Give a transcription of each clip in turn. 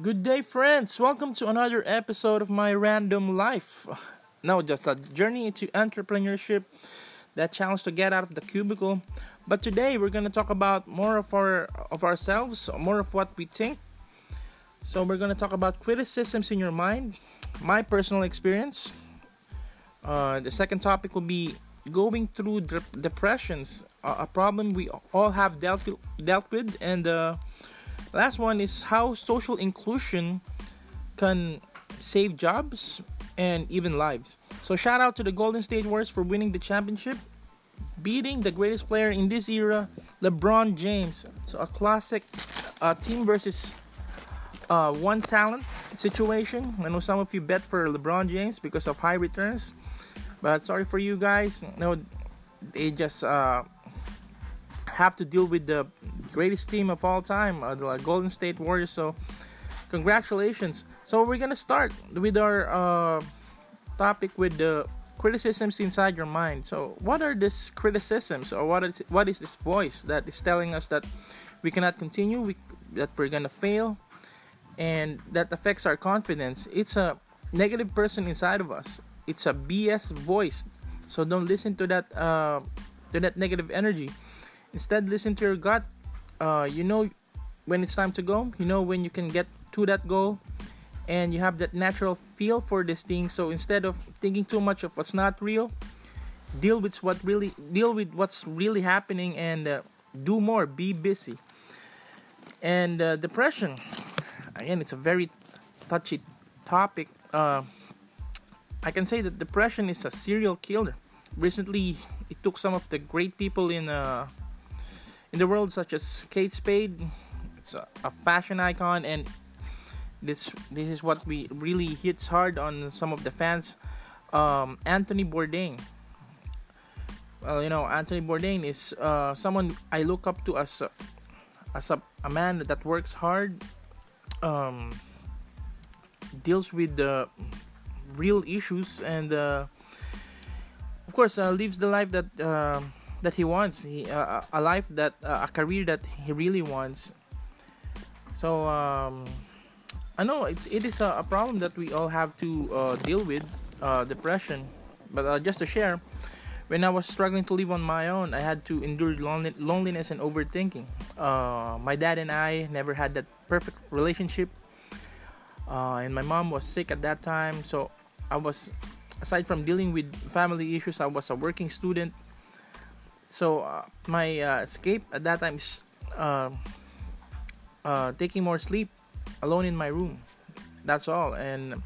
Good day, friends. Welcome to another episode of my random life. No, just a journey into entrepreneurship, that challenge to get out of the cubicle. But today we're gonna talk about more of our of ourselves, more of what we think. So we're gonna talk about criticisms in your mind, my personal experience. Uh, the second topic will be going through de- depressions, a, a problem we all have dealt dealt with, and. Uh, Last one is how social inclusion can save jobs and even lives. So shout out to the Golden State Warriors for winning the championship, beating the greatest player in this era, LeBron James. So a classic uh, team versus uh, one talent situation. I know some of you bet for LeBron James because of high returns, but sorry for you guys. No, they just uh, have to deal with the greatest team of all time, uh, the Golden State Warriors. So, congratulations. So, we're gonna start with our uh, topic with the criticisms inside your mind. So, what are these criticisms, or what is what is this voice that is telling us that we cannot continue, we, that we're gonna fail, and that affects our confidence? It's a negative person inside of us. It's a BS voice. So don't listen to that uh, to that negative energy. Instead, listen to your gut. Uh, you know when it's time to go. You know when you can get to that goal, and you have that natural feel for this thing. So instead of thinking too much of what's not real, deal with what really deal with what's really happening and uh, do more. Be busy. And uh, depression, again, it's a very touchy topic. Uh, I can say that depression is a serial killer. Recently, it took some of the great people in uh, in the world, such as Kate Spade. It's a, a fashion icon, and this this is what we really hits hard on some of the fans. Um, Anthony Bourdain. Well, you know, Anthony Bourdain is uh, someone I look up to as a, as a, a man that works hard, um, deals with the real issues, and uh, of course uh, lives the life that uh, that he wants. He uh, a life that uh, a career that he really wants. So um, I know it's it is a, a, problem that we all have to uh, deal with, uh, depression. But uh, just to share, when I was struggling to live on my own, I had to endure lonely, loneliness and overthinking. Uh, my dad and I never had that perfect relationship, and my mom was sick at that time. So I was, aside from dealing with family issues, I was a working student so uh, my uh, escape at that time is uh, uh, taking more sleep alone in my room. That's all, and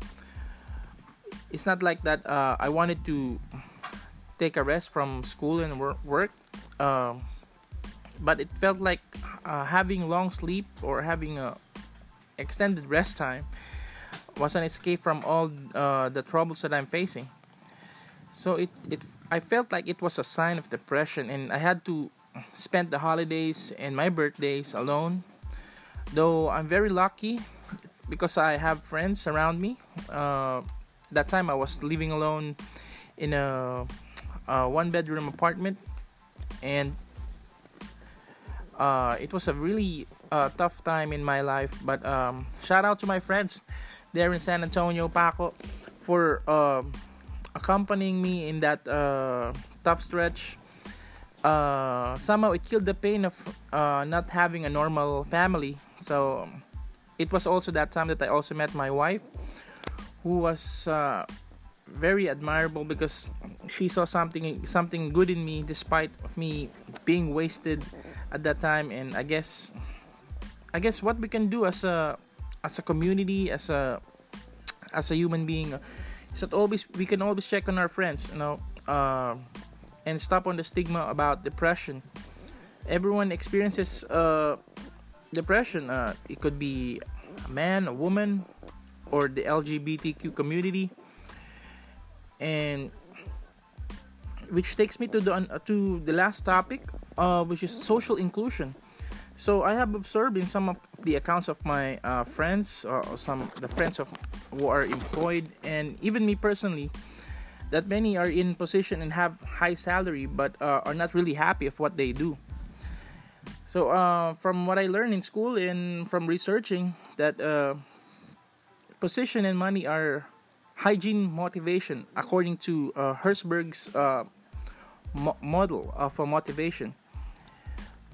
it's not like that. Uh, I wanted to take a rest from school and work, um, but it felt like uh, having long sleep or having a extended rest time was an escape from all the troubles that I'm facing. So it, it I felt like it was a sign of depression and I had to spend the holidays and my birthdays alone. Though I'm very lucky because I have friends around me. Uh, that time I was living alone in a, a one bedroom apartment and uh, it was a really uh, tough time in my life. But um, shout out to my friends there in San Antonio, Paco, for um, accompanying me in that uh, tough stretch. Uh, somehow it killed the pain of uh, not having a normal family. So it was also that time that I also met my wife, who was uh, very admirable because she saw something something good in me despite of me being wasted at that time. And I guess I guess what we can do as a as a community as a as a human being that always we can always check on our friends, you know, uh, and stop on the stigma about depression. Everyone experiences uh, depression. Uh, it could be a man, a woman, or the LGBTQ community, and which takes me to the uh, to the last topic, uh, which is social inclusion. So I have observed in some of the accounts of my uh, friends, or some the friends of who are employed, and even me personally, that many are in position and have high salary, but uh, are not really happy of what they do. So uh, from what I learned in school and from researching, that uh, position and money are hygiene motivation, according to uh, Herzberg's uh, mo- model of a motivation.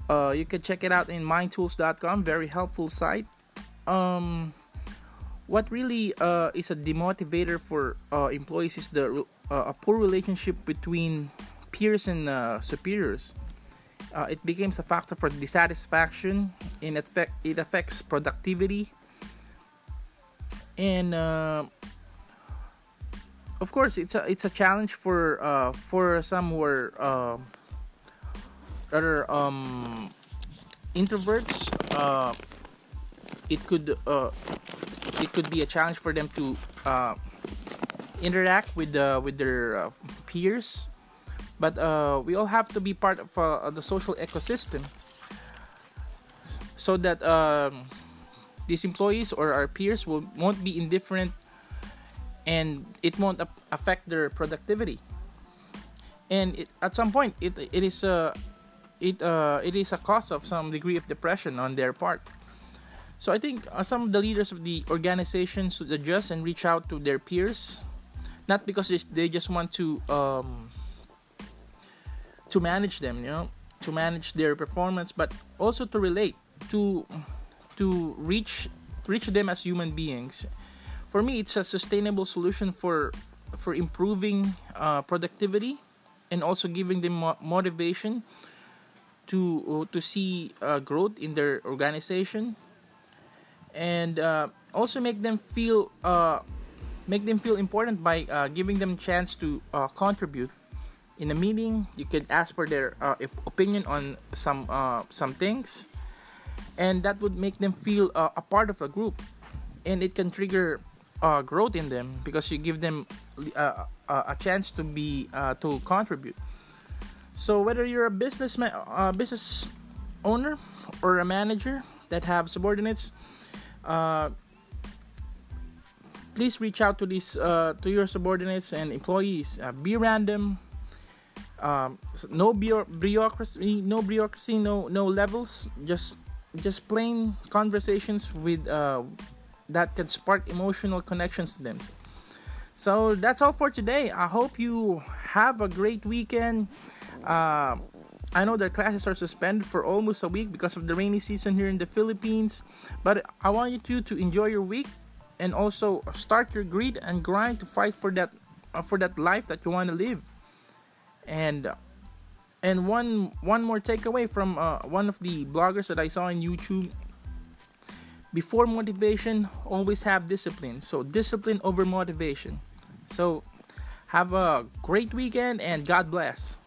Uh, you can check it out in mindtools.com. Very helpful site. Um, what really uh, is a demotivator for uh, employees is the uh, a poor relationship between peers and uh, superiors. Uh, it becomes a factor for dissatisfaction, and it, affect, it affects productivity. And uh, of course, it's a it's a challenge for for some who are rather um, introverts. it could it could be a challenge for them to uh, interact with uh, with their uh, peers. But uh, we all have to be part of uh, the social ecosystem. So that um, these employees or our peers will won't be indifferent and it won't affect their productivity. And it, at some point it, it is a it uh, it is a cause of some degree of depression on their part so I think uh, some of the leaders of the organization should adjust and reach out to their peers, not because they just want to um, to manage them, you know, to manage their performance, but also to relate to to reach reach them as human beings. For me, it's a sustainable solution for for improving uh, productivity and also giving them mo- motivation to to see uh, growth in their organization and uh, also make them feel uh, make them feel important by uh, giving them chance to uh, contribute. In a meeting you could ask for their uh, opinion on some uh, some things and that would make them feel a part of a group and it can trigger growth in them because you give them a chance to be to contribute. So whether you're a businessman business owner or a manager that have subordinates uh, please reach out to these uh, to your subordinates and employees. Uh, be random. Um, no bureaucracy, no bureaucracy, no no levels. Just just plain conversations with uh, that can spark emotional connections to them. So that's all for today. I hope you have a great weekend. Uh, I know that classes are suspended for almost a week because of the rainy season here in the Philippines, but I want you to to enjoy your week and also start your grit and grind to fight for that uh, for that life that you want to live. And and one one more takeaway from uh, one of the bloggers that I saw on YouTube. Before motivation, always have discipline. So discipline over motivation. So have a great weekend and God bless.